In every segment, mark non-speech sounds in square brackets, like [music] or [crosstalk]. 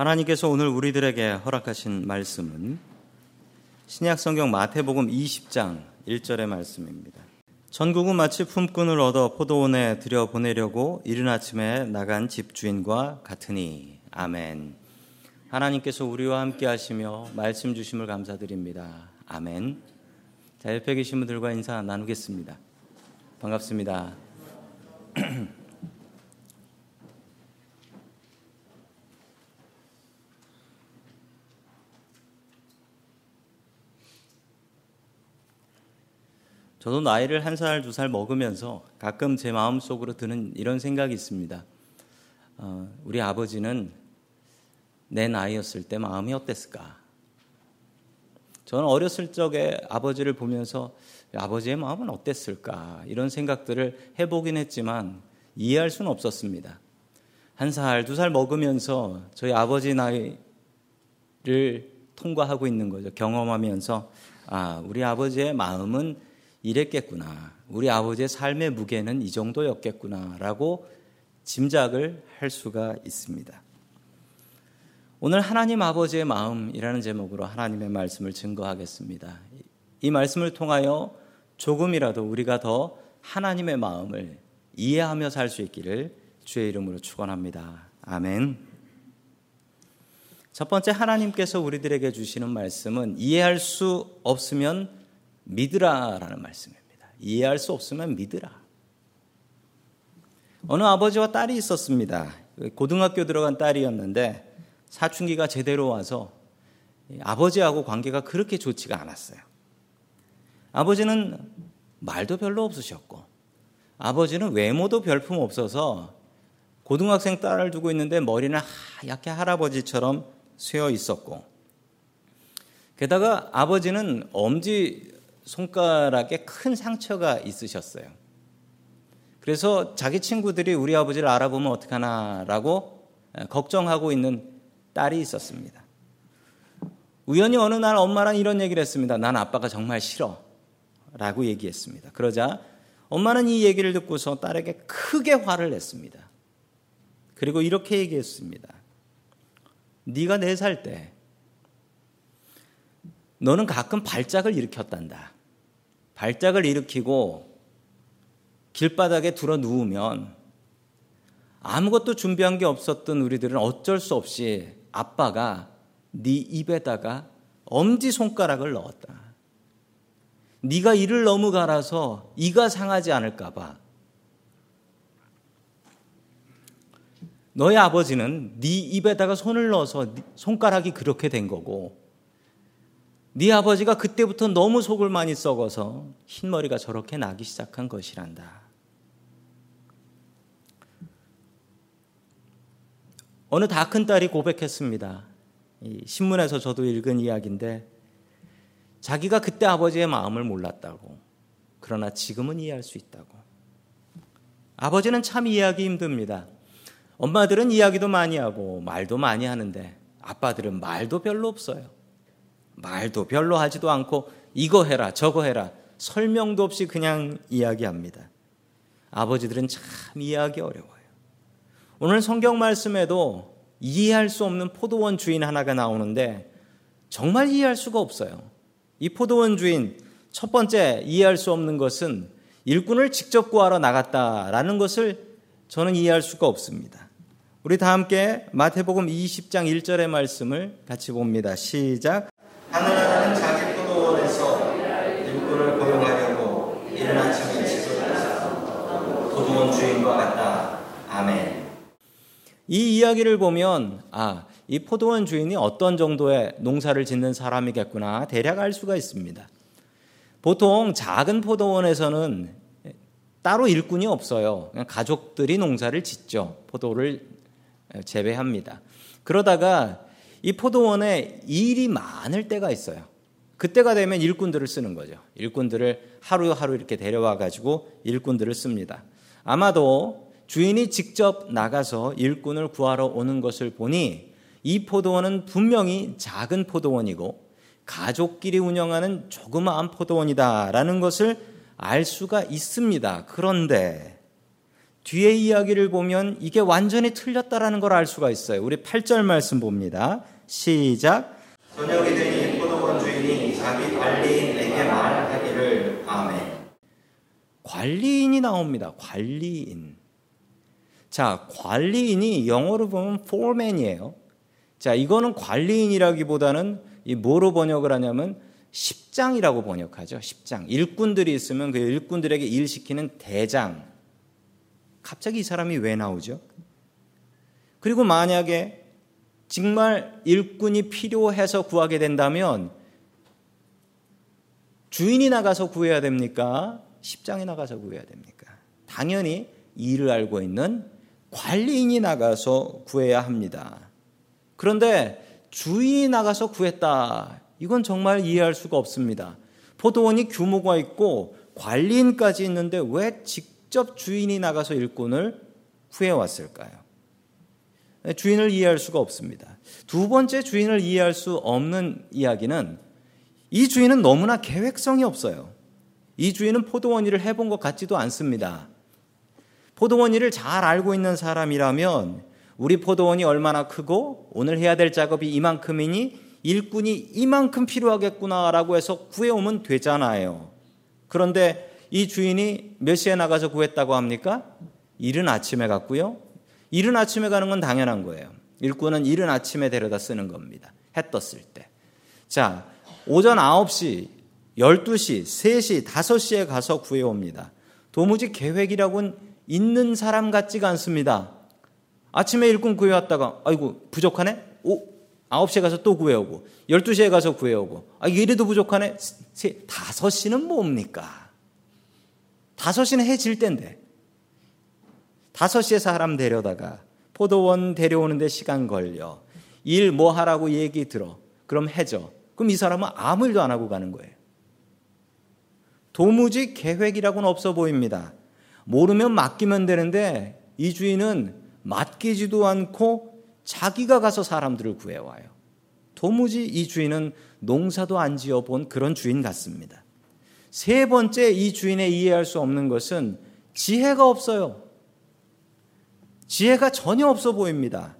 하나님께서 오늘 우리들에게 허락하신 말씀은 신약 성경 마태복음 20장 1절의 말씀입니다. 전국은 마치 품꾼을 얻어 포도원에 들여 보내려고 이른 아침에 나간 집주인과 같으니 아멘. 하나님께서 우리와 함께 하시며 말씀 주심을 감사드립니다. 아멘. 자, 옆에 계신 분들과 인사 나누겠습니다. 반갑습니다. [clears throat] 저도 나이를 한 살, 두 살 먹으면서 가끔 제 마음속으로 드는 이런 생각이 있습니다. 어, 우리 아버지는 내 나이였을 때 마음이 어땠을까? 저는 어렸을 적에 아버지를 보면서 아버지의 마음은 어땠을까? 이런 생각들을 해보긴 했지만 이해할 수는 없었습니다. 한 살, 두 살 먹으면서 저희 아버지 나이를 통과하고 있는 거죠. 경험하면서 아, 우리 아버지의 마음은 이랬겠구나. 우리 아버지의 삶의 무게는 이 정도였겠구나라고 짐작을 할 수가 있습니다. 오늘 하나님 아버지의 마음이라는 제목으로 하나님의 말씀을 증거하겠습니다. 이 말씀을 통하여 조금이라도 우리가 더 하나님의 마음을 이해하며 살 수 있기를 주의 이름으로 축원합니다. 아멘. 첫 번째 하나님께서 우리들에게 주시는 말씀은 이해할 수 없으면 믿으라라는 말씀입니다. 이해할 수 없으면 믿으라. 어느 아버지와 딸이 있었습니다. 고등학교 들어간 딸이었는데 사춘기가 제대로 와서 아버지하고 관계가 그렇게 좋지가 않았어요. 아버지는 말도 별로 없으셨고 아버지는 외모도 별품 없어서 고등학생 딸을 두고 있는데 머리는 하얗게 할아버지처럼 쇠어 있었고 게다가 아버지는 엄지 손가락에 큰 상처가 있으셨어요. 그래서 자기 친구들이 우리 아버지를 알아보면 어떡하나라고 걱정하고 있는 딸이 있었습니다. 우연히 어느 날 엄마랑 이런 얘기를 했습니다. 난 아빠가 정말 싫어. 라고 얘기했습니다. 그러자 엄마는 이 얘기를 듣고서 딸에게 크게 화를 냈습니다. 그리고 이렇게 얘기했습니다. 네가 네 살 때 너는 가끔 발작을 일으켰단다. 발작을 일으키고 길바닥에 들어 누우면 아무것도 준비한 게 없었던 우리들은 어쩔 수 없이 아빠가 네 입에다가 엄지 손가락을 넣었다. 네가 이를 너무 갈아서 이가 상하지 않을까 봐. 너희 아버지는 네 입에다가 손을 넣어서 손가락이 그렇게 된 거고 네 아버지가 그때부터 너무 속을 많이 썩어서 흰머리가 저렇게 나기 시작한 것이란다. 어느 다 큰 딸이 고백했습니다. 신문에서 저도 읽은 이야기인데 자기가 그때 아버지의 마음을 몰랐다고. 그러나 지금은 이해할 수 있다고. 아버지는 참 이해하기 힘듭니다. 엄마들은 이야기도 많이 하고 말도 많이 하는데 아빠들은 말도 별로 없어요. 말도 별로 하지도 않고 이거 해라 저거 해라 설명도 없이 그냥 이야기합니다. 아버지들은 참 이해하기 어려워요. 오늘 성경 말씀에도 이해할 수 없는 포도원 주인 하나가 나오는데 정말 이해할 수가 없어요. 이 포도원 주인 첫 번째 이해할 수 없는 것은 일꾼을 직접 구하러 나갔다라는 것을 저는 이해할 수가 없습니다. 우리 다 함께 마태복음 20장 1절의 말씀을 같이 봅니다. 시작. 하늘나라는 자기 포도원에서 일꾼을 고용하려고 이른 아침에 집을 포도원 주인과 같다. 아멘. 이 이야기를 보면 아, 이 포도원 주인이 어떤 정도의 농사를 짓는 사람이겠구나 대략 알 수가 있습니다. 보통 작은 포도원에서는 따로 일꾼이 없어요. 가족들이 농사를 짓죠. 포도를 재배합니다. 그러다가 이 포도원에 일이 많을 때가 있어요. 그때가 되면 일꾼들을 쓰는 거죠. 일꾼들을 하루하루 이렇게 데려와 가지고 일꾼들을 씁니다. 아마도 주인이 직접 나가서 일꾼을 구하러 오는 것을 보니 이 포도원은 분명히 작은 포도원이고 가족끼리 운영하는 조그마한 포도원이다라는 것을 알 수가 있습니다. 그런데 뒤에 이야기를 보면 이게 완전히 틀렸다라는 걸 알 수가 있어요. 우리 8절 말씀 봅니다. 시작. 저녁이 되니 포도원 주인이 자기 관리인에게 말하기를 아멘. 관리인이 나옵니다. 관리인. 자, 관리인이 영어로 보면 foreman이에요. 자, 이거는 관리인이라기보다는 이 뭐로 번역을 하냐면 십장이라고 번역하죠. 십장. 일꾼들이 있으면 그 일꾼들에게 일 시키는 대장. 갑자기 이 사람이 왜 나오죠? 그리고 만약에 정말 일꾼이 필요해서 구하게 된다면 주인이 나가서 구해야 됩니까? 십장에 나가서 구해야 됩니까? 당연히 일을 알고 있는 관리인이 나가서 구해야 합니다. 그런데 주인이 나가서 구했다. 이건 정말 이해할 수가 없습니다. 포도원이 규모가 있고 관리인까지 있는데 왜 직 접 주인이 나가서 일꾼을 구해왔을까요? 주인을 이해할 수가 없습니다. 두 번째 주인을 이해할 수 없는 이야기는 이 주인은 너무나 계획성이 없어요. 이 주인은 포도원 일을 해본 것 같지도 않습니다. 포도원 일을 잘 알고 있는 사람이라면 우리 포도원이 얼마나 크고 오늘 해야 될 작업이 이만큼이니 일꾼이 이만큼 필요하겠구나라고 해서 구해오면 되잖아요. 그런데 이 주인이 몇 시에 나가서 구했다고 합니까? 이른 아침에 갔고요. 이른 아침에 가는 건 당연한 거예요. 일꾼은 이른 아침에 데려다 쓰는 겁니다. 해 떴을 때. 자, 오전 9시 12시, 3시, 5시에 가서 구해옵니다. 도무지 계획이라고는 있는 사람 같지가 않습니다. 아침에 일꾼 구해왔다가, 아이고, 부족하네? 오, 9시에 가서 또 구해오고, 12시에 가서 구해오고, 아, 이래도 부족하네? 5시는 뭡니까? 5시는 해질 때인데. 5시에 사람 데려다가 포도원 데려오는데 시간 걸려. 일 뭐 하라고 얘기 들어. 그럼 해줘. 그럼 이 사람은 아무 일도 안 하고 가는 거예요. 도무지 계획이라고는 없어 보입니다. 모르면 맡기면 되는데 이 주인은 맡기지도 않고 자기가 가서 사람들을 구해와요. 도무지 이 주인은 농사도 안 지어 본 그런 주인 같습니다. 세 번째 이 주인의 이해할 수 없는 것은 지혜가 없어요. 지혜가 전혀 없어 보입니다.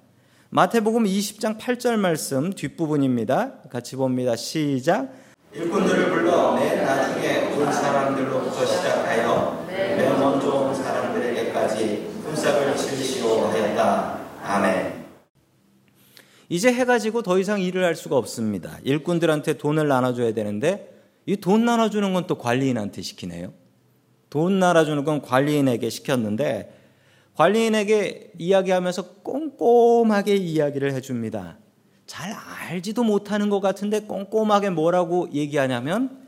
마태복음 20장 8절 말씀 뒷부분입니다. 같이 봅니다. 시작. 일꾼들을 불러 맨 나중에 온 사람들로부터 시작하여 맨 먼저 온 사람들에게까지 품삯을 치시오 하였다. 아멘. 이제 해가지고 더 이상 일을 할 수가 없습니다. 일꾼들한테 돈을 나눠줘야 되는데 이 돈 나눠주는 건 또 관리인한테 시키네요. 돈 나눠주는 건 관리인에게 시켰는데 관리인에게 이야기하면서 꼼꼼하게 이야기를 해줍니다. 잘 알지도 못하는 것 같은데 꼼꼼하게 뭐라고 얘기하냐면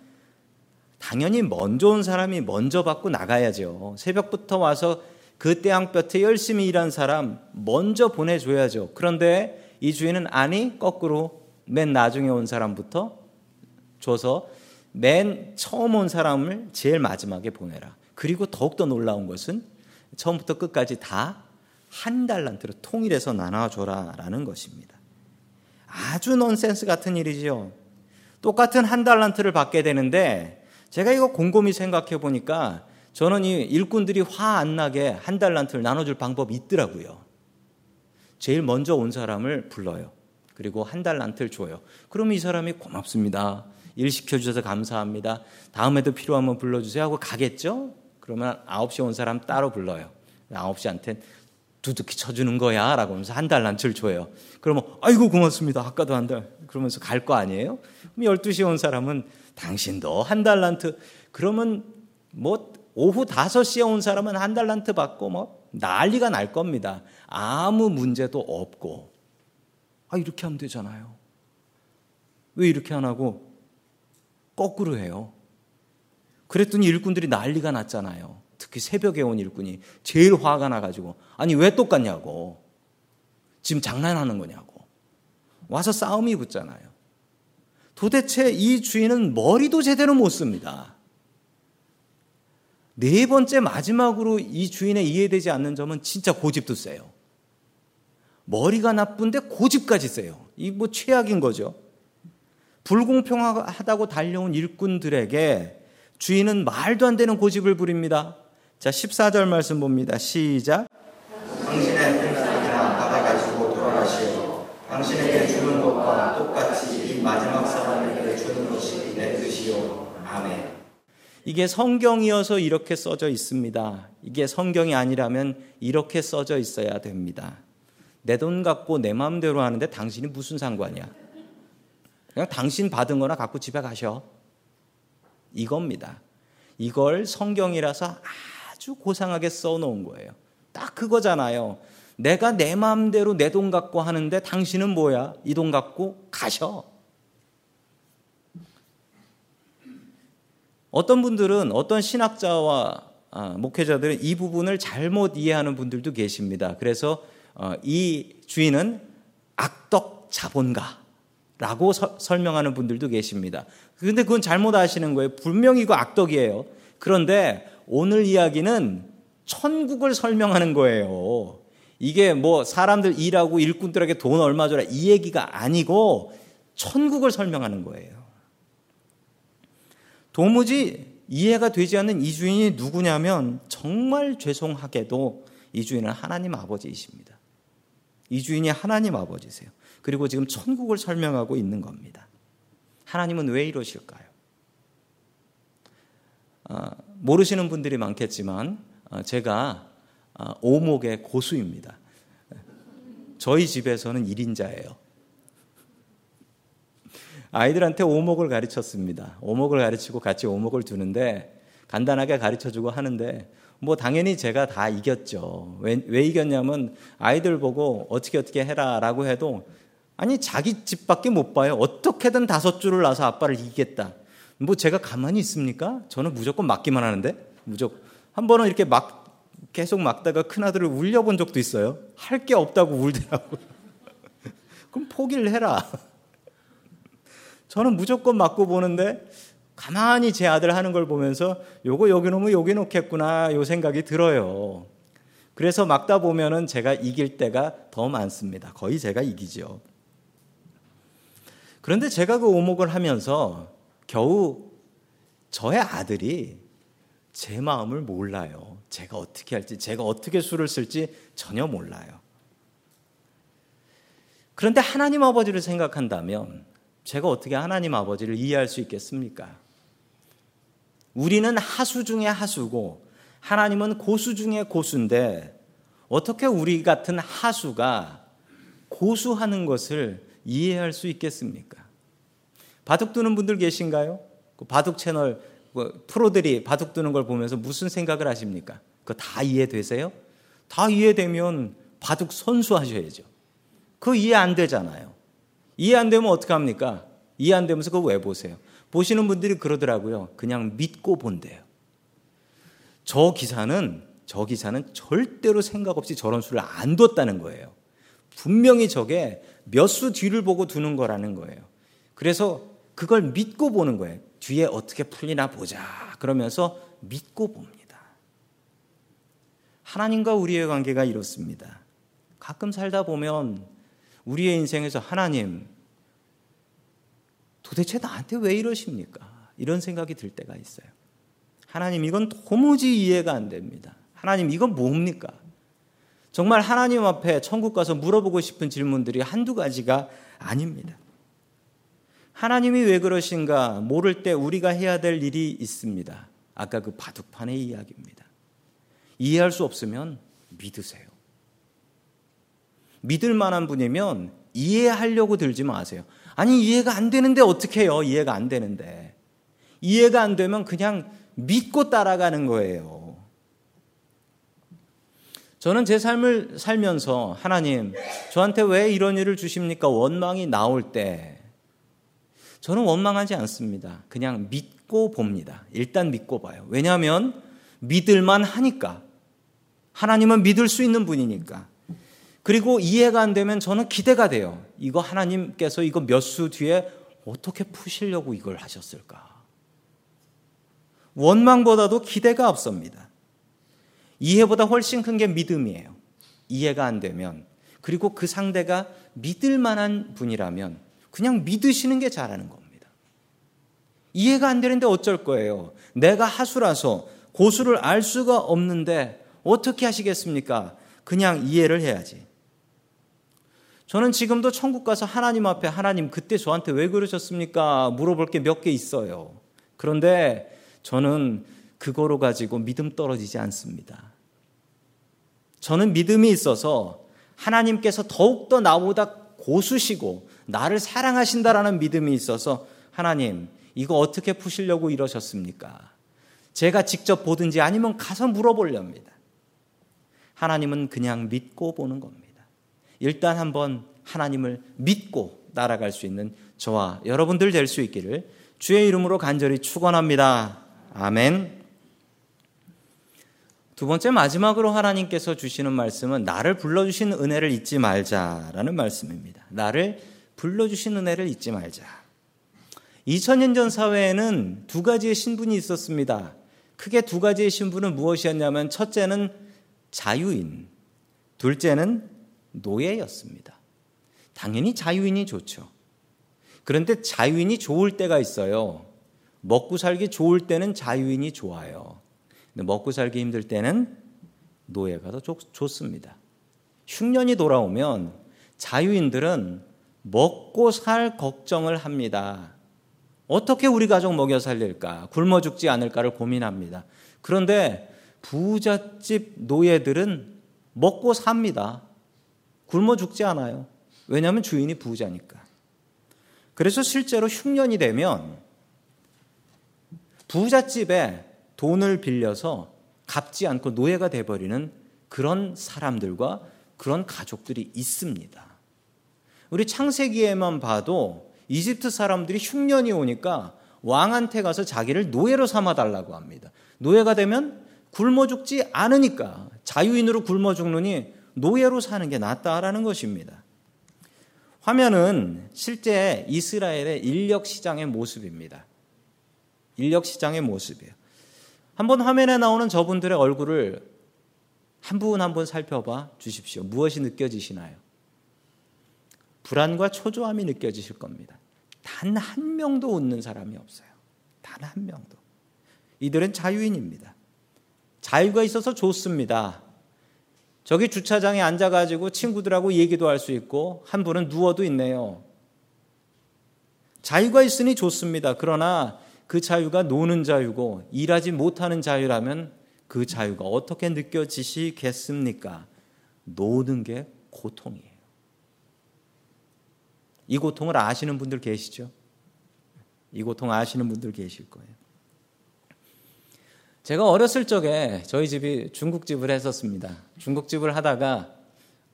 당연히 먼저 온 사람이 먼저 받고 나가야죠. 새벽부터 와서 그 태양볕에 열심히 일한 사람 먼저 보내줘야죠. 그런데 이 주인은 아니 거꾸로 맨 나중에 온 사람부터 줘서 맨 처음 온 사람을 제일 마지막에 보내라. 그리고 더욱더 놀라운 것은 처음부터 끝까지 다 한 달란트로 통일해서 나눠줘라라는 것입니다. 아주 넌센스 같은 일이지요. 똑같은 한 달란트를 받게 되는데 제가 이거 곰곰이 생각해 보니까 저는 이 일꾼들이 화 안 나게 한 달란트를 나눠줄 방법이 있더라고요. 제일 먼저 온 사람을 불러요. 그리고 한 달란트를 줘요. 그러면 이 사람이 고맙습니다. 일 시켜 주셔서 감사합니다. 다음에도 필요하면 불러주세요 하고 가겠죠? 그러면 9시에 온 사람 따로 불러요. 9시한테 두둑히 쳐주는 거야. 라고 하면서 한 달란트를 줘요. 그러면, 아이고, 고맙습니다. 아까도 한 달. 그러면서 갈 거 아니에요? 그럼 12시에 온 사람은 당신도 한 달란트. 그러면 뭐 오후 5시에 온 사람은 한 달란트 받고 뭐 난리가 날 겁니다. 아무 문제도 없고. 아, 이렇게 하면 되잖아요. 왜 이렇게 안 하고 거꾸로 해요? 그랬더니 일꾼들이 난리가 났잖아요. 특히 새벽에 온 일꾼이 제일 화가 나가지고 아니 왜 똑같냐고 지금 장난하는 거냐고 와서 싸움이 붙잖아요. 도대체 이 주인은 머리도 제대로 못 씁니다. 네 번째 마지막으로 이 주인의 이해되지 않는 점은 진짜 고집도 세요. 머리가 나쁜데 고집까지 세요. 이 뭐 최악인 거죠. 불공평하다고 달려온 일꾼들에게 주인은 말도 안 되는 고집을 부립니다. 자, 14절 말씀 봅니다. 시작. 당신의 행사이나 받아가지고 돌아가시오. 당신에게 주는 것과 똑같이 이 마지막 사람에게 주는 것이 내 뜻이요. 아멘. 이게 성경이어서 이렇게 써져 있습니다. 이게 성경이 아니라면 이렇게 써져 있어야 됩니다. 내 돈 갖고 내 마음대로 하는데 당신이 무슨 상관이야? 그냥 당신 받은 거나 갖고 집에 가셔. 이겁니다. 이걸 성경이라서 아주 고상하게 써 놓은 거예요. 딱 그거잖아요. 내가 내 마음대로 내 돈 갖고 하는데 당신은 뭐야? 이 돈 갖고 가셔. 어떤 분들은 어떤 신학자와 아, 목회자들은 이 부분을 잘못 이해하는 분들도 계십니다. 그래서 어, 이 주인은 악덕 자본가 라고 서, 설명하는 분들도 계십니다. 그런데 그건 잘못 아시는 거예요. 분명히 이거 악덕이에요. 그런데 오늘 이야기는 천국을 설명하는 거예요. 이게 뭐 사람들 일하고 일꾼들에게 돈 얼마 줘라 이 얘기가 아니고 천국을 설명하는 거예요. 도무지 이해가 되지 않는 이 주인이 누구냐면 정말 죄송하게도 이 주인은 하나님 아버지이십니다. 이 주인이 하나님 아버지세요. 그리고 지금 천국을 설명하고 있는 겁니다. 하나님은 왜 이러실까요? 아, 모르시는 분들이 많겠지만 아, 제가 아, 오목의 고수입니다. 저희 집에서는 1인자예요. 아이들한테 오목을 가르쳤습니다. 오목을 가르치고 같이 오목을 두는데 간단하게 가르쳐 주고 하는데 뭐 당연히 제가 다 이겼죠. 왜, 왜 이겼냐면 아이들 보고 어떻게 어떻게 해라라고 해도 아니 자기 집밖에 못 봐요. 어떻게든 다섯 줄을 놔서 아빠를 이기겠다. 뭐 제가 가만히 있습니까? 저는 무조건 막기만 하는데 무조건 한 번은 이렇게 막 계속 막다가 큰 아들을 울려본 적도 있어요. 할 게 없다고 울더라고요. [laughs] 그럼 포기를 해라. 저는 무조건 맞고 보는데 가만히 제 아들 하는 걸 보면서 요거 여기 놓으면 여기 놓겠구나 요 생각이 들어요. 그래서 막다 보면은 제가 이길 때가 더 많습니다. 거의 제가 이기죠. 그런데 제가 그 오목을 하면서 겨우 저의 아들이 제 마음을 몰라요. 제가 어떻게 할지, 제가 어떻게 수를 쓸지 전혀 몰라요. 그런데 하나님 아버지를 생각한다면 제가 어떻게 하나님 아버지를 이해할 수 있겠습니까? 우리는 하수 중에 하수고 하나님은 고수 중에 고수인데 어떻게 우리 같은 하수가 고수하는 것을 이해할 수 있겠습니까? 바둑 두는 분들 계신가요? 그 바둑 채널 그 프로들이 바둑 두는 걸 보면서 무슨 생각을 하십니까? 그거 다 이해되세요? 다 이해되면 바둑 선수 하셔야죠. 그거 이해 안 되잖아요. 이해 안 되면 어떡합니까? 이해 안 되면서 그거 왜 보세요? 보시는 분들이 그러더라고요. 그냥 믿고 본대요. 저 기사는, 저 기사는 절대로 생각 없이 저런 수를 안 뒀다는 거예요. 분명히 저게 몇 수 뒤를 보고 두는 거라는 거예요. 그래서 그걸 믿고 보는 거예요. 뒤에 어떻게 풀리나 보자. 그러면서 믿고 봅니다. 하나님과 우리의 관계가 이렇습니다. 가끔 살다 보면 우리의 인생에서 하나님, 도대체 나한테 왜 이러십니까? 이런 생각이 들 때가 있어요. 하나님, 이건 도무지 이해가 안 됩니다. 하나님, 이건 뭡니까? 정말 하나님 앞에 천국 가서 물어보고 싶은 질문들이 한두 가지가 아닙니다. 하나님이 왜 그러신가 모를 때 우리가 해야 될 일이 있습니다. 아까 그 바둑판의 이야기입니다. 이해할 수 없으면 믿으세요. 믿을 만한 분이면 이해하려고 들지 마세요. 아니, 이해가 안 되는데 어떻게 해요? 이해가 안 되는데. 이해가 안 되면 그냥 믿고 따라가는 거예요. 저는 제 삶을 살면서 하나님, 저한테 왜 이런 일을 주십니까? 원망이 나올 때 저는 원망하지 않습니다. 그냥 믿고 봅니다. 일단 믿고 봐요. 왜냐하면 믿을만 하니까. 하나님은 믿을 수 있는 분이니까. 그리고 이해가 안 되면 저는 기대가 돼요. 이거 하나님께서 이거 몇 수 뒤에 어떻게 푸시려고 이걸 하셨을까? 원망보다도 기대가 앞섭니다. 이해보다 훨씬 큰 게 믿음이에요. 이해가 안 되면. 그리고 그 상대가 믿을 만한 분이라면 그냥 믿으시는 게 잘하는 겁니다. 이해가 안 되는데 어쩔 거예요. 내가 하수라서 고수를 알 수가 없는데 어떻게 하시겠습니까? 그냥 이해를 해야지. 저는 지금도 천국 가서 하나님 앞에 하나님 그때 저한테 왜 그러셨습니까? 물어볼 게 몇 개 있어요. 그런데 저는 그거로 가지고 믿음 떨어지지 않습니다. 저는 믿음이 있어서 하나님께서 더욱더 나보다 고수시고 나를 사랑하신다라는 믿음이 있어서 하나님 이거 어떻게 푸시려고 이러셨습니까? 제가 직접 보든지 아니면 가서 물어보렵니다. 하나님은 그냥 믿고 보는 겁니다. 일단 한번 하나님을 믿고 날아갈 수 있는 저와 여러분들 될 수 있기를 주의 이름으로 간절히 축원합니다. 아멘. 두 번째 마지막으로 하나님께서 주시는 말씀은 나를 불러주신 은혜를 잊지 말자라는 말씀입니다. 나를 불러주신 은혜를 잊지 말자. 2000년 전 사회에는 두 가지의 신분이 있었습니다. 크게 두 가지의 신분은 무엇이었냐면 첫째는 자유인, 둘째는 노예였습니다. 당연히 자유인이 좋죠. 그런데 자유인이 좋을 때가 있어요. 먹고 살기 좋을 때는 자유인이 좋아요. 먹고 살기 힘들 때는 노예가 더 좋, 좋습니다. 흉년이 돌아오면 자유인들은 먹고 살 걱정을 합니다. 어떻게 우리 가족 먹여 살릴까? 굶어 죽지 않을까를 고민합니다. 그런데 부잣집 노예들은 먹고 삽니다. 굶어 죽지 않아요. 왜냐하면 주인이 부자니까. 그래서 실제로 흉년이 되면 부잣집에 돈을 빌려서 갚지 않고 노예가 돼버리는 그런 사람들과 그런 가족들이 있습니다. 우리 창세기에만 봐도 이집트 사람들이 흉년이 오니까 왕한테 가서 자기를 노예로 삼아달라고 합니다. 노예가 되면 굶어 죽지 않으니까 자유인으로 굶어 죽느니 노예로 사는 게 낫다라는 것입니다. 화면은 실제 이스라엘의 인력 시장의 모습입니다. 인력 시장의 모습이에요. 한번 화면에 나오는 저분들의 얼굴을 한 분 한 분 살펴봐 주십시오. 무엇이 느껴지시나요? 불안과 초조함이 느껴지실 겁니다. 단 한 명도 웃는 사람이 없어요. 단 한 명도. 이들은 자유인입니다. 자유가 있어서 좋습니다. 저기 주차장에 앉아가지고 친구들하고 얘기도 할 수 있고 한 분은 누워도 있네요. 자유가 있으니 좋습니다. 그러나 그 자유가 노는 자유고 일하지 못하는 자유라면 그 자유가 어떻게 느껴지시겠습니까? 노는 게 고통이에요. 이 고통을 아시는 분들 계시죠? 이 고통 아시는 분들 계실 거예요. 제가 어렸을 적에 저희 집이 중국집을 했었습니다. 중국집을 하다가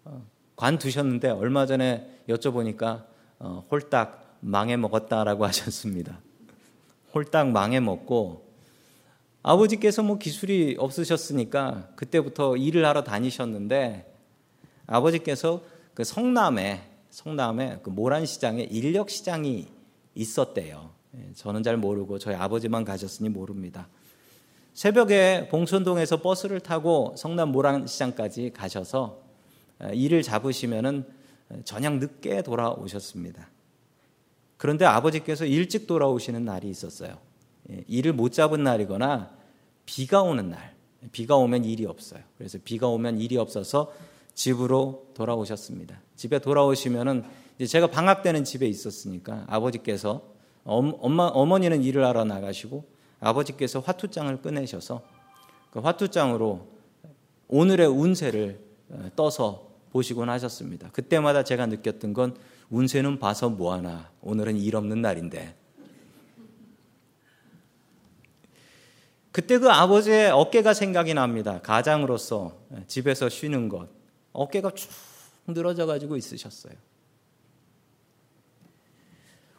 어, 관두셨는데 얼마 전에 여쭤보니까 어, 홀딱 망해 먹었다라고 [laughs] 하셨습니다. 홀딱 망해 먹고 아버지께서 뭐 기술이 없으셨으니까 그때부터 일을 하러 다니셨는데 아버지께서 그 성남에 성남에 그 모란 시장에 인력 시장이 있었대요. 예, 저는 잘 모르고 저희 아버지만 가셨으니 모릅니다. 새벽에 봉천동에서 버스를 타고 성남 모란시장까지 가셔서 어, 일을 잡으시면은 저녁 늦게 돌아오셨습니다. 그런데 아버지께서 일찍 돌아오시는 날이 있었어요. 예, 일을 못 잡은 날이거나 비가 오는 날. 비가 오면 일이 없어요. 그래서 비가 오면 일이 없어서 집으로 돌아오셨습니다. 집에 돌아오시면은 제가 방학 때는 집에 있었으니까 아버지께서 엄마 어머니는 일을 하러 나가시고 아버지께서 화투장을 꺼내셔서 그 화투장으로 오늘의 운세를 어, 떠서 보시곤 하셨습니다. 그때마다 제가 느꼈던 건 운세는 봐서 뭐하나. 오늘은 일 없는 날인데. 그때 그 아버지의 어깨가 생각이 납니다. 가장으로서 집에서 쉬는 것. 어깨가 쭉 늘어져 가지고 있으셨어요.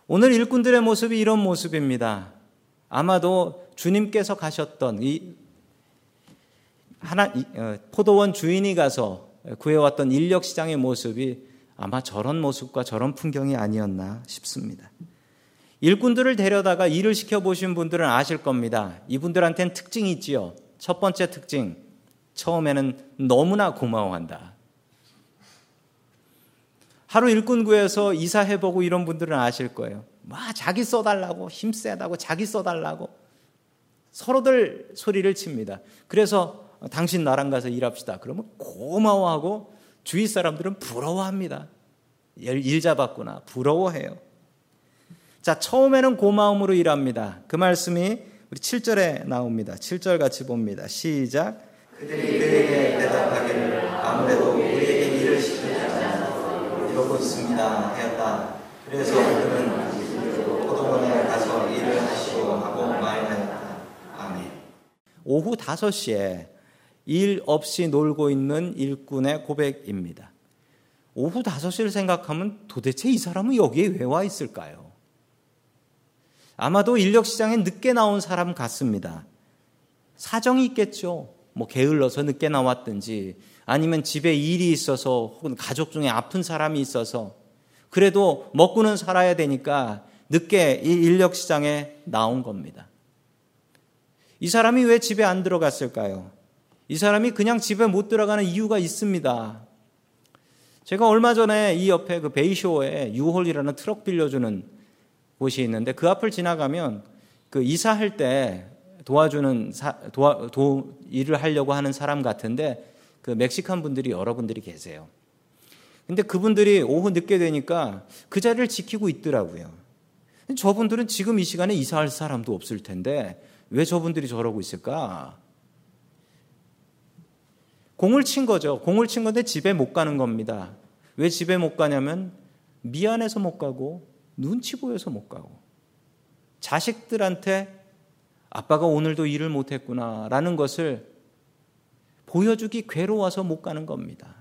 오늘 일꾼들의 모습이 이런 모습입니다. 아마도 주님께서 가셨던 이 하나 어, 포도원 주인이 가서 구해왔던 인력 시장의 모습이 아마 저런 모습과 저런 풍경이 아니었나 싶습니다. 일꾼들을 데려다가 일을 시켜보신 분들은 아실 겁니다. 이분들한테는 특징이 있지요. 첫 번째 특징. 처음에는 너무나 고마워한다. 하루 일꾼 구해서 이사해보고 이런 분들은 아실 거예요. 막 자기 써달라고, 힘 세다고, 자기 써달라고. 서로들 소리를 칩니다. 그래서 당신 나랑 가서 일합시다. 그러면 고마워하고 주위 사람들은 부러워합니다. 일 잡았구나. 부러워해요. 자, 처음에는 고마움으로 일합니다. 그 말씀이 우리 7절에 나옵니다. 7절 같이 봅니다. 시작. 그들이 그에게 대답하기를 아무래도 우리에게 일을 시키지 않아 이러고 있습니다 하였다. 그래서 그는 포도원에 가서 일을 하시고 하고 말하였다. 아멘. 오후 5시에 일 없이 놀고 있는 일꾼의 고백입니다. 오후 5시를 생각하면 도대체 이 사람은 여기에 왜 와 있을까요? 아마도 인력 시장에 늦게 나온 사람 같습니다. 사정이 있겠죠. 뭐 게을러서 늦게 나왔든지 아니면 집에 일이 있어서 혹은 가족 중에 아픈 사람이 있어서 그래도 먹고는 살아야 되니까 늦게 이 인력 시장에 나온 겁니다. 이 사람이 왜 집에 안 들어갔을까요? 이 사람이 그냥 집에 못 들어가는 이유가 있습니다. 제가 얼마 전에 이 옆에 그 베이쇼에 유홀이라는 트럭 빌려주는 곳이 있는데 그 앞을 지나가면 그 이사할 때 도와주는 사, 도와, 도, 일을 하려고 하는 사람 같은데 그 멕시칸 분들이 여러분들이 계세요. 근데 그분들이 오후 늦게 되니까 그 자리를 지키고 있더라고요. 저분들은 지금 이 시간에 이사할 사람도 없을 텐데 왜 저분들이 저러고 있을까? 공을 친 거죠. 공을 친 건데 집에 못 가는 겁니다. 왜 집에 못 가냐면 미안해서 못 가고 눈치 보여서 못 가고 자식들한테 아빠가 오늘도 일을 못 했구나라는 것을 보여주기 괴로워서 못 가는 겁니다.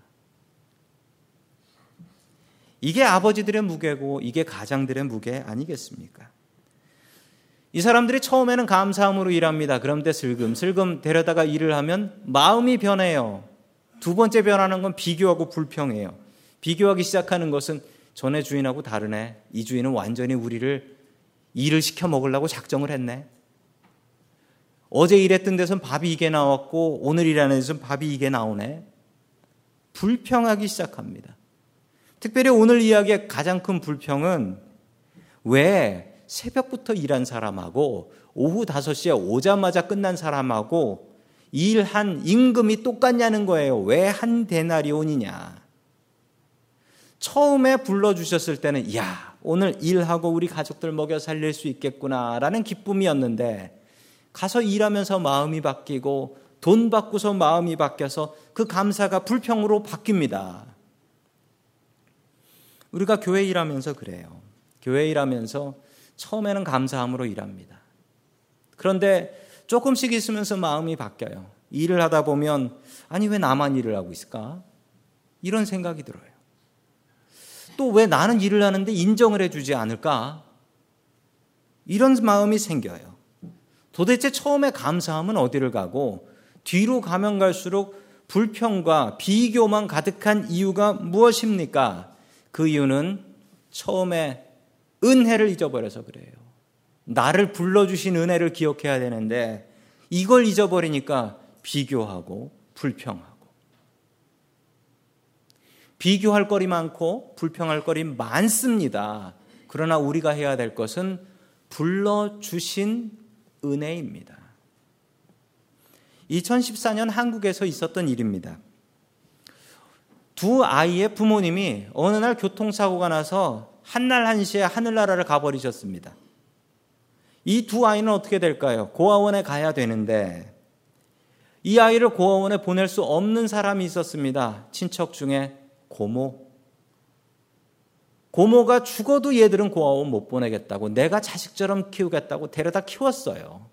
이게 아버지들의 무게고 이게 가장들의 무게 아니겠습니까? 이 사람들이 처음에는 감사함으로 일합니다. 그런데 슬금슬금 데려다가 일을 하면 마음이 변해요. 두 번째 변하는 건 비교하고 불평해요. 비교하기 시작하는 것은 전에 주인하고 다르네. 이 주인은 완전히 우리를 일을 시켜 먹으려고 작정을 했네. 어제 일했던 데선 밥이 이게 나왔고 오늘 일하는 데선 밥이 이게 나오네. 불평하기 시작합니다. 특별히 오늘 이야기의 가장 큰 불평은 왜 새벽부터 일한 사람하고 오후 5시에 오자마자 끝난 사람하고 일한 임금이 똑같냐는 거예요. 왜 한 데나리온이냐. 처음에 불러주셨을 때는, 야, 오늘 일하고 우리 가족들 먹여 살릴 수 있겠구나라는 기쁨이었는데, 가서 일하면서 마음이 바뀌고, 돈 받고서 마음이 바뀌어서 그 감사가 불평으로 바뀝니다. 우리가 교회 일하면서 그래요. 교회 일하면서 처음에는 감사함으로 일합니다. 그런데 조금씩 있으면서 마음이 바뀌어요. 일을 하다 보면 아니 왜 나만 일을 하고 있을까? 이런 생각이 들어요. 또 왜 나는 일을 하는데 인정을 해주지 않을까? 이런 마음이 생겨요. 도대체 처음에 감사함은 어디를 가고 뒤로 가면 갈수록 불평과 비교만 가득한 이유가 무엇입니까? 그 이유는 처음에 은혜를 잊어버려서 그래요. 나를 불러주신 은혜를 기억해야 되는데 이걸 잊어버리니까 비교하고 불평하고 비교할 거리 많고 불평할 거리 많습니다. 그러나 우리가 해야 될 것은 불러주신 은혜입니다. 2014년 한국에서 있었던 일입니다. 두 아이의 부모님이 어느 날 교통사고가 나서 한날 한시에 하늘나라를 가버리셨습니다. 이 두 아이는 어떻게 될까요? 고아원에 가야 되는데 이 아이를 고아원에 보낼 수 없는 사람이 있었습니다. 친척 중에 고모. 고모가 죽어도 얘들은 고아원 못 보내겠다고 내가 자식처럼 키우겠다고 데려다 키웠어요.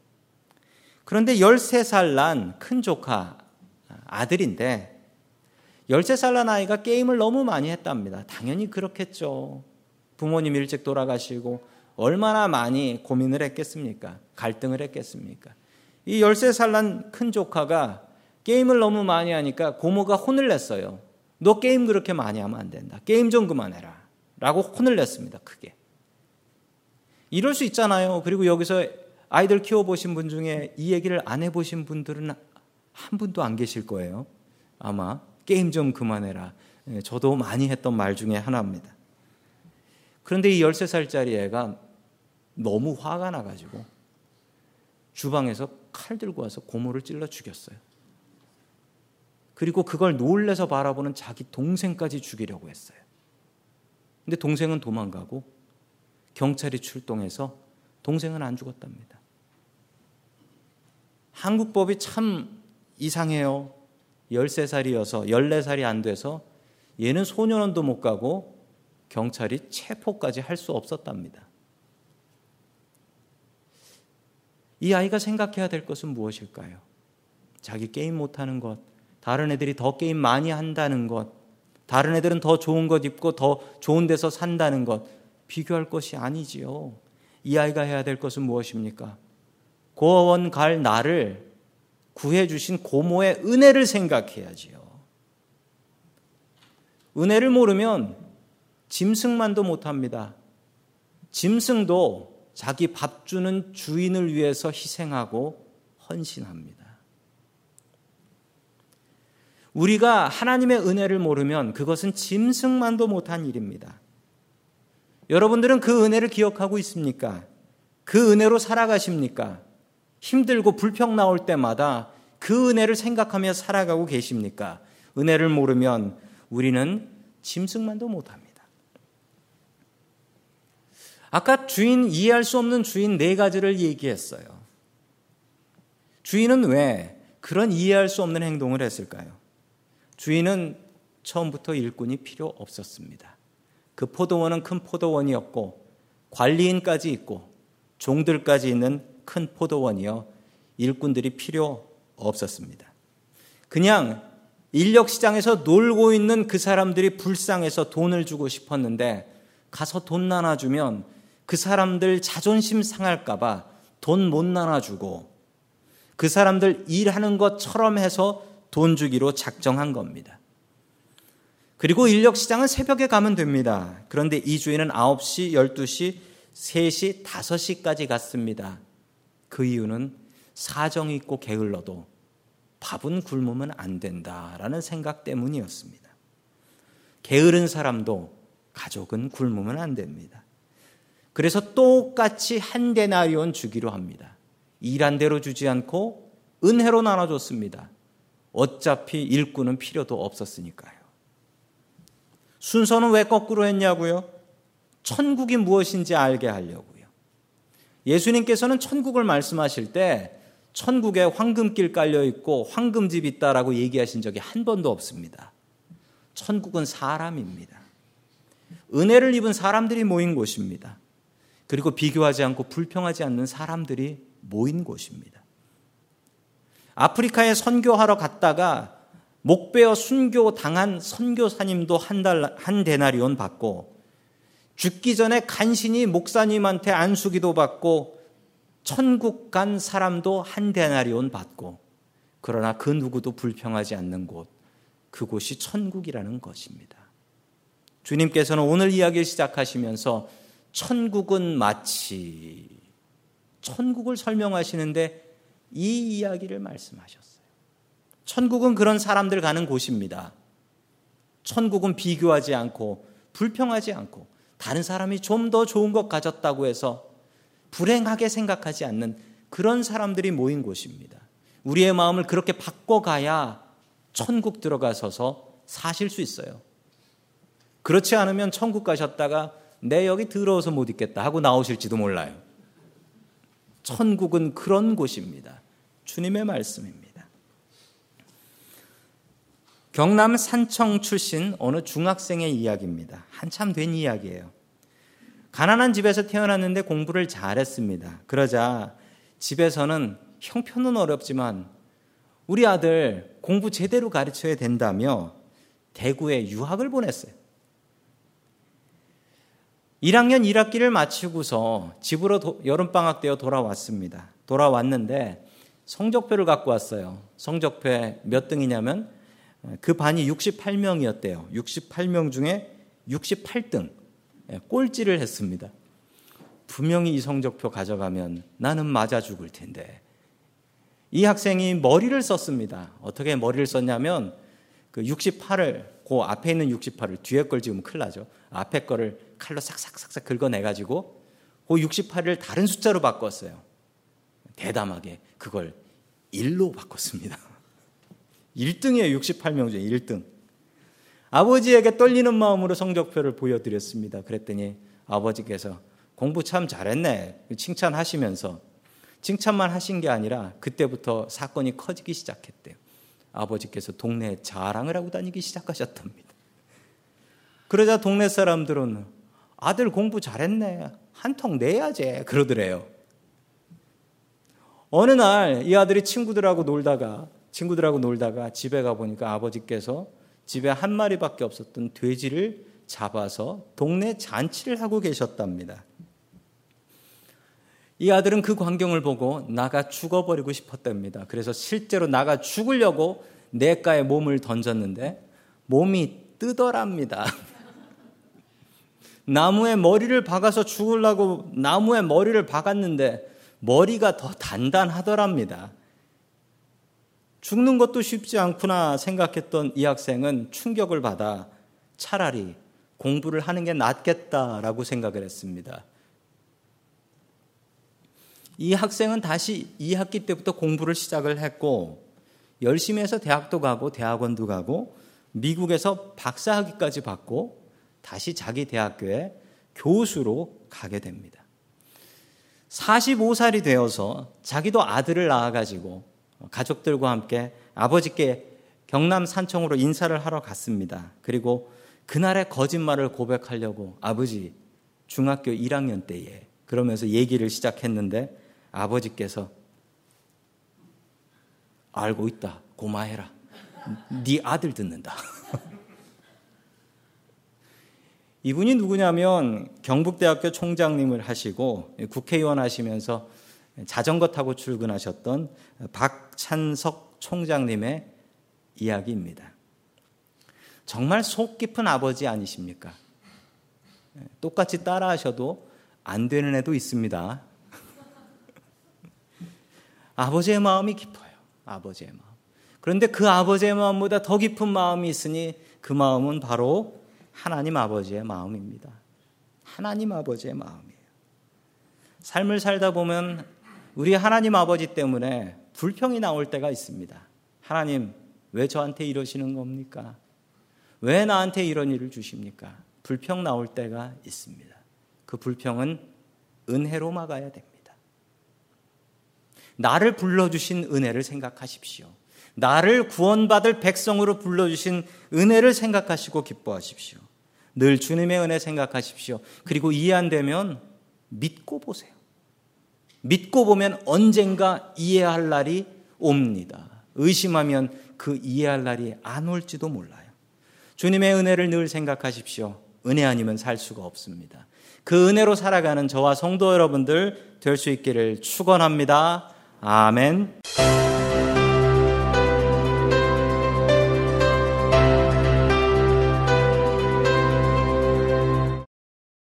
그런데 13살 난 큰 조카 아들인데 13살 난 아이가 게임을 너무 많이 했답니다. 당연히 그렇겠죠. 부모님 일찍 돌아가시고 얼마나 많이 고민을 했겠습니까? 갈등을 했겠습니까? 이 13살 난 큰 조카가 게임을 너무 많이 하니까 고모가 혼을 냈어요. 너 게임 그렇게 많이 하면 안 된다. 게임 좀 그만해라. 라고 혼을 냈습니다. 크게. 이럴 수 있잖아요. 그리고 여기서 아이들 키워보신 분 중에 이 얘기를 안 해보신 분들은 한 분도 안 계실 거예요. 아마 게임 좀 그만해라. 예, 저도 많이 했던 말 중에 하나입니다. 그런데 이 13살짜리 애가 너무 화가 나가지고 주방에서 칼 들고 와서 고모를 찔러 죽였어요. 그리고 그걸 놀래서 바라보는 자기 동생까지 죽이려고 했어요. 근데 동생은 도망가고 경찰이 출동해서 동생은 안 죽었답니다. 한국 법이 참 이상해요. 13살이어서 14살이 안 돼서 얘는 소년원도 못 가고 경찰이 체포까지 할 수 없었답니다. 이 아이가 생각해야 될 것은 무엇일까요? 자기 게임 못하는 것, 다른 애들이 더 게임 많이 한다는 것, 다른 애들은 더 좋은 것 입고 더 좋은 데서 산다는 것, 비교할 것이 아니지요. 이 아이가 해야 될 것은 무엇입니까? 고원 갈 나를 구해주신 고모의 은혜를 생각해야지요. 은혜를 모르면 짐승만도 못합니다. 짐승도 자기 밥 주는 주인을 위해서 희생하고 헌신합니다. 우리가 하나님의 은혜를 모르면 그것은 짐승만도 못한 일입니다. 여러분들은 그 은혜를 기억하고 있습니까? 그 은혜로 살아가십니까? 힘들고 불평 나올 때마다 그 은혜를 생각하며 살아가고 계십니까? 은혜를 모르면 우리는 짐승만도 못합니다. 아까 주인 이해할 수 없는 주인 네 가지를 얘기했어요. 주인은 왜 그런 이해할 수 없는 행동을 했을까요? 주인은 처음부터 일꾼이 필요 없었습니다. 그 포도원은 큰 포도원이었고 관리인까지 있고 종들까지 있는 큰 포도원이여 일꾼들이 필요 없었습니다. 그냥 인력 시장에서 놀고 있는 그 사람들이 불쌍해서 돈을 주고 싶었는데 가서 돈 나눠주면 그 사람들 자존심 상할까봐 돈 못 나눠주고 그 사람들 일하는 것처럼 해서 돈 주기로 작정한 겁니다. 그리고 인력 시장은 새벽에 가면 됩니다. 그런데 이 주인은 9시, 12시, 3시, 5시까지 갔습니다. 그 이유는 사정이 있고 게을러도 밥은 굶으면 안 된다라는 생각 때문이었습니다. 게으른 사람도 가족은 굶으면 안 됩니다. 그래서 똑같이 한 데나리온 주기로 합니다. 일한 대로 주지 않고 은혜로 나눠줬습니다. 어차피 일꾼은 필요도 없었으니까요. 순서는 왜 거꾸로 했냐고요? 천국이 무엇인지 알게 하려고요. 예수님께서는 천국을 말씀하실 때 천국에 황금길 깔려 있고 황금집 있다라고 얘기하신 적이 한 번도 없습니다. 천국은 사람입니다. 은혜를 입은 사람들이 모인 곳입니다. 그리고 비교하지 않고 불평하지 않는 사람들이 모인 곳입니다. 아프리카에 선교하러 갔다가 목베어 순교 당한 선교사님도 한 달, 한 데나리온 받고 죽기 전에 간신히 목사님한테 안수기도 받고 천국 간 사람도 한 데나리온 받고 그러나 그 누구도 불평하지 않는 곳, 그곳이 천국이라는 것입니다. 주님께서는 오늘 이야기를 시작하시면서 천국은 마치 천국을 설명하시는데 이 이야기를 말씀하셨어요. 천국은 그런 사람들 가는 곳입니다. 천국은 비교하지 않고 불평하지 않고 다른 사람이 좀 더 좋은 것 가졌다고 해서 불행하게 생각하지 않는 그런 사람들이 모인 곳입니다. 우리의 마음을 그렇게 바꿔가야 천국 들어가서서 사실 수 있어요. 그렇지 않으면 천국 가셨다가 내 여기 들어와서 못 있겠다 하고 나오실지도 몰라요. 천국은 그런 곳입니다. 주님의 말씀입니다. 경남 산청 출신 어느 중학생의 이야기입니다. 한참 된 이야기예요. 가난한 집에서 태어났는데 공부를 잘했습니다. 그러자 집에서는 형편은 어렵지만 우리 아들 공부 제대로 가르쳐야 된다며 대구에 유학을 보냈어요. 1학년 1학기를 마치고서 집으로 여름방학 되어 돌아왔습니다. 돌아왔는데 성적표를 갖고 왔어요. 성적표에 몇 등이냐면 그 반이 68명이었대요. 68명 중에 68등. 예, 꼴찌를 했습니다. 분명히 이 성적표 가져가면 나는 맞아 죽을 텐데. 이 학생이 머리를 썼습니다. 어떻게 머리를 썼냐면 그 68을 그 앞에 있는 68을 뒤에 걸 지금 큰일 나죠. 앞에 거를 칼로 싹싹싹싹 긁어내가지고 그 68을 다른 숫자로 바꿨어요. 대담하게 그걸 1로 바꿨습니다. 1등이에요. 68명 중에 1등. 아버지에게 떨리는 마음으로 성적표를 보여드렸습니다. 그랬더니 아버지께서 공부 참 잘했네. 칭찬하시면서 칭찬만 하신 게 아니라 그때부터 사건이 커지기 시작했대요. 아버지께서 동네에 자랑을 하고 다니기 시작하셨답니다. 그러자 동네 사람들은 아들 공부 잘했네. 한 통 내야지. 그러더래요. 어느 날 이 아들이 친구들하고 놀다가 친구들하고 놀다가 집에 가 보니까 아버지께서 집에 한 마리밖에 없었던 돼지를 잡아서 동네 잔치를 하고 계셨답니다. 이 아들은 그 광경을 보고 나가 죽어버리고 싶었답니다. 그래서 실제로 나가 죽으려고 내가에 몸을 던졌는데 몸이 뜨더랍니다. [laughs] 나무에 머리를 박아서 죽으려고 나무에 머리를 박았는데 머리가 더 단단하더랍니다. 죽는 것도 쉽지 않구나 생각했던 이 학생은 충격을 받아 차라리 공부를 하는 게 낫겠다라고 생각을 했습니다. 이 학생은 다시 2학기 때부터 공부를 시작을 했고 열심히 해서 대학도 가고 대학원도 가고 미국에서 박사학위까지 받고 다시 자기 대학교에 교수로 가게 됩니다. 45살이 되어서 자기도 아들을 낳아가지고 가족들과 함께 아버지께 경남 산청으로 인사를 하러 갔습니다. 그리고 그날의 거짓말을 고백하려고 아버지 중학교 1학년 때에 그러면서 얘기를 시작했는데 아버지께서 알고 있다. 고마해라. 네 아들 듣는다. [laughs] 이분이 누구냐면 경북대학교 총장님을 하시고 국회의원 하시면서 자전거 타고 출근하셨던 박찬석 총장님의 이야기입니다. 정말 속 깊은 아버지 아니십니까? 똑같이 따라 하셔도 안 되는 애도 있습니다. [laughs] 아버지의 마음이 깊어요. 아버지의 마음. 그런데 그 아버지의 마음보다 더 깊은 마음이 있으니 그 마음은 바로 하나님 아버지의 마음입니다. 하나님 아버지의 마음이에요. 삶을 살다 보면 우리 하나님 아버지 때문에 불평이 나올 때가 있습니다. 하나님, 왜 저한테 이러시는 겁니까? 왜 나한테 이런 일을 주십니까? 불평 나올 때가 있습니다. 그 불평은 은혜로 막아야 됩니다. 나를 불러주신 은혜를 생각하십시오. 나를 구원받을 백성으로 불러주신 은혜를 생각하시고 기뻐하십시오. 늘 주님의 은혜 생각하십시오. 그리고 이해 안 되면 믿고 보세요. 믿고 보면 언젠가 이해할 날이 옵니다. 의심하면 그 이해할 날이 안 올지도 몰라요. 주님의 은혜를 늘 생각하십시오. 은혜 아니면 살 수가 없습니다. 그 은혜로 살아가는 저와 성도 여러분들 될 수 있기를 축원합니다. 아멘.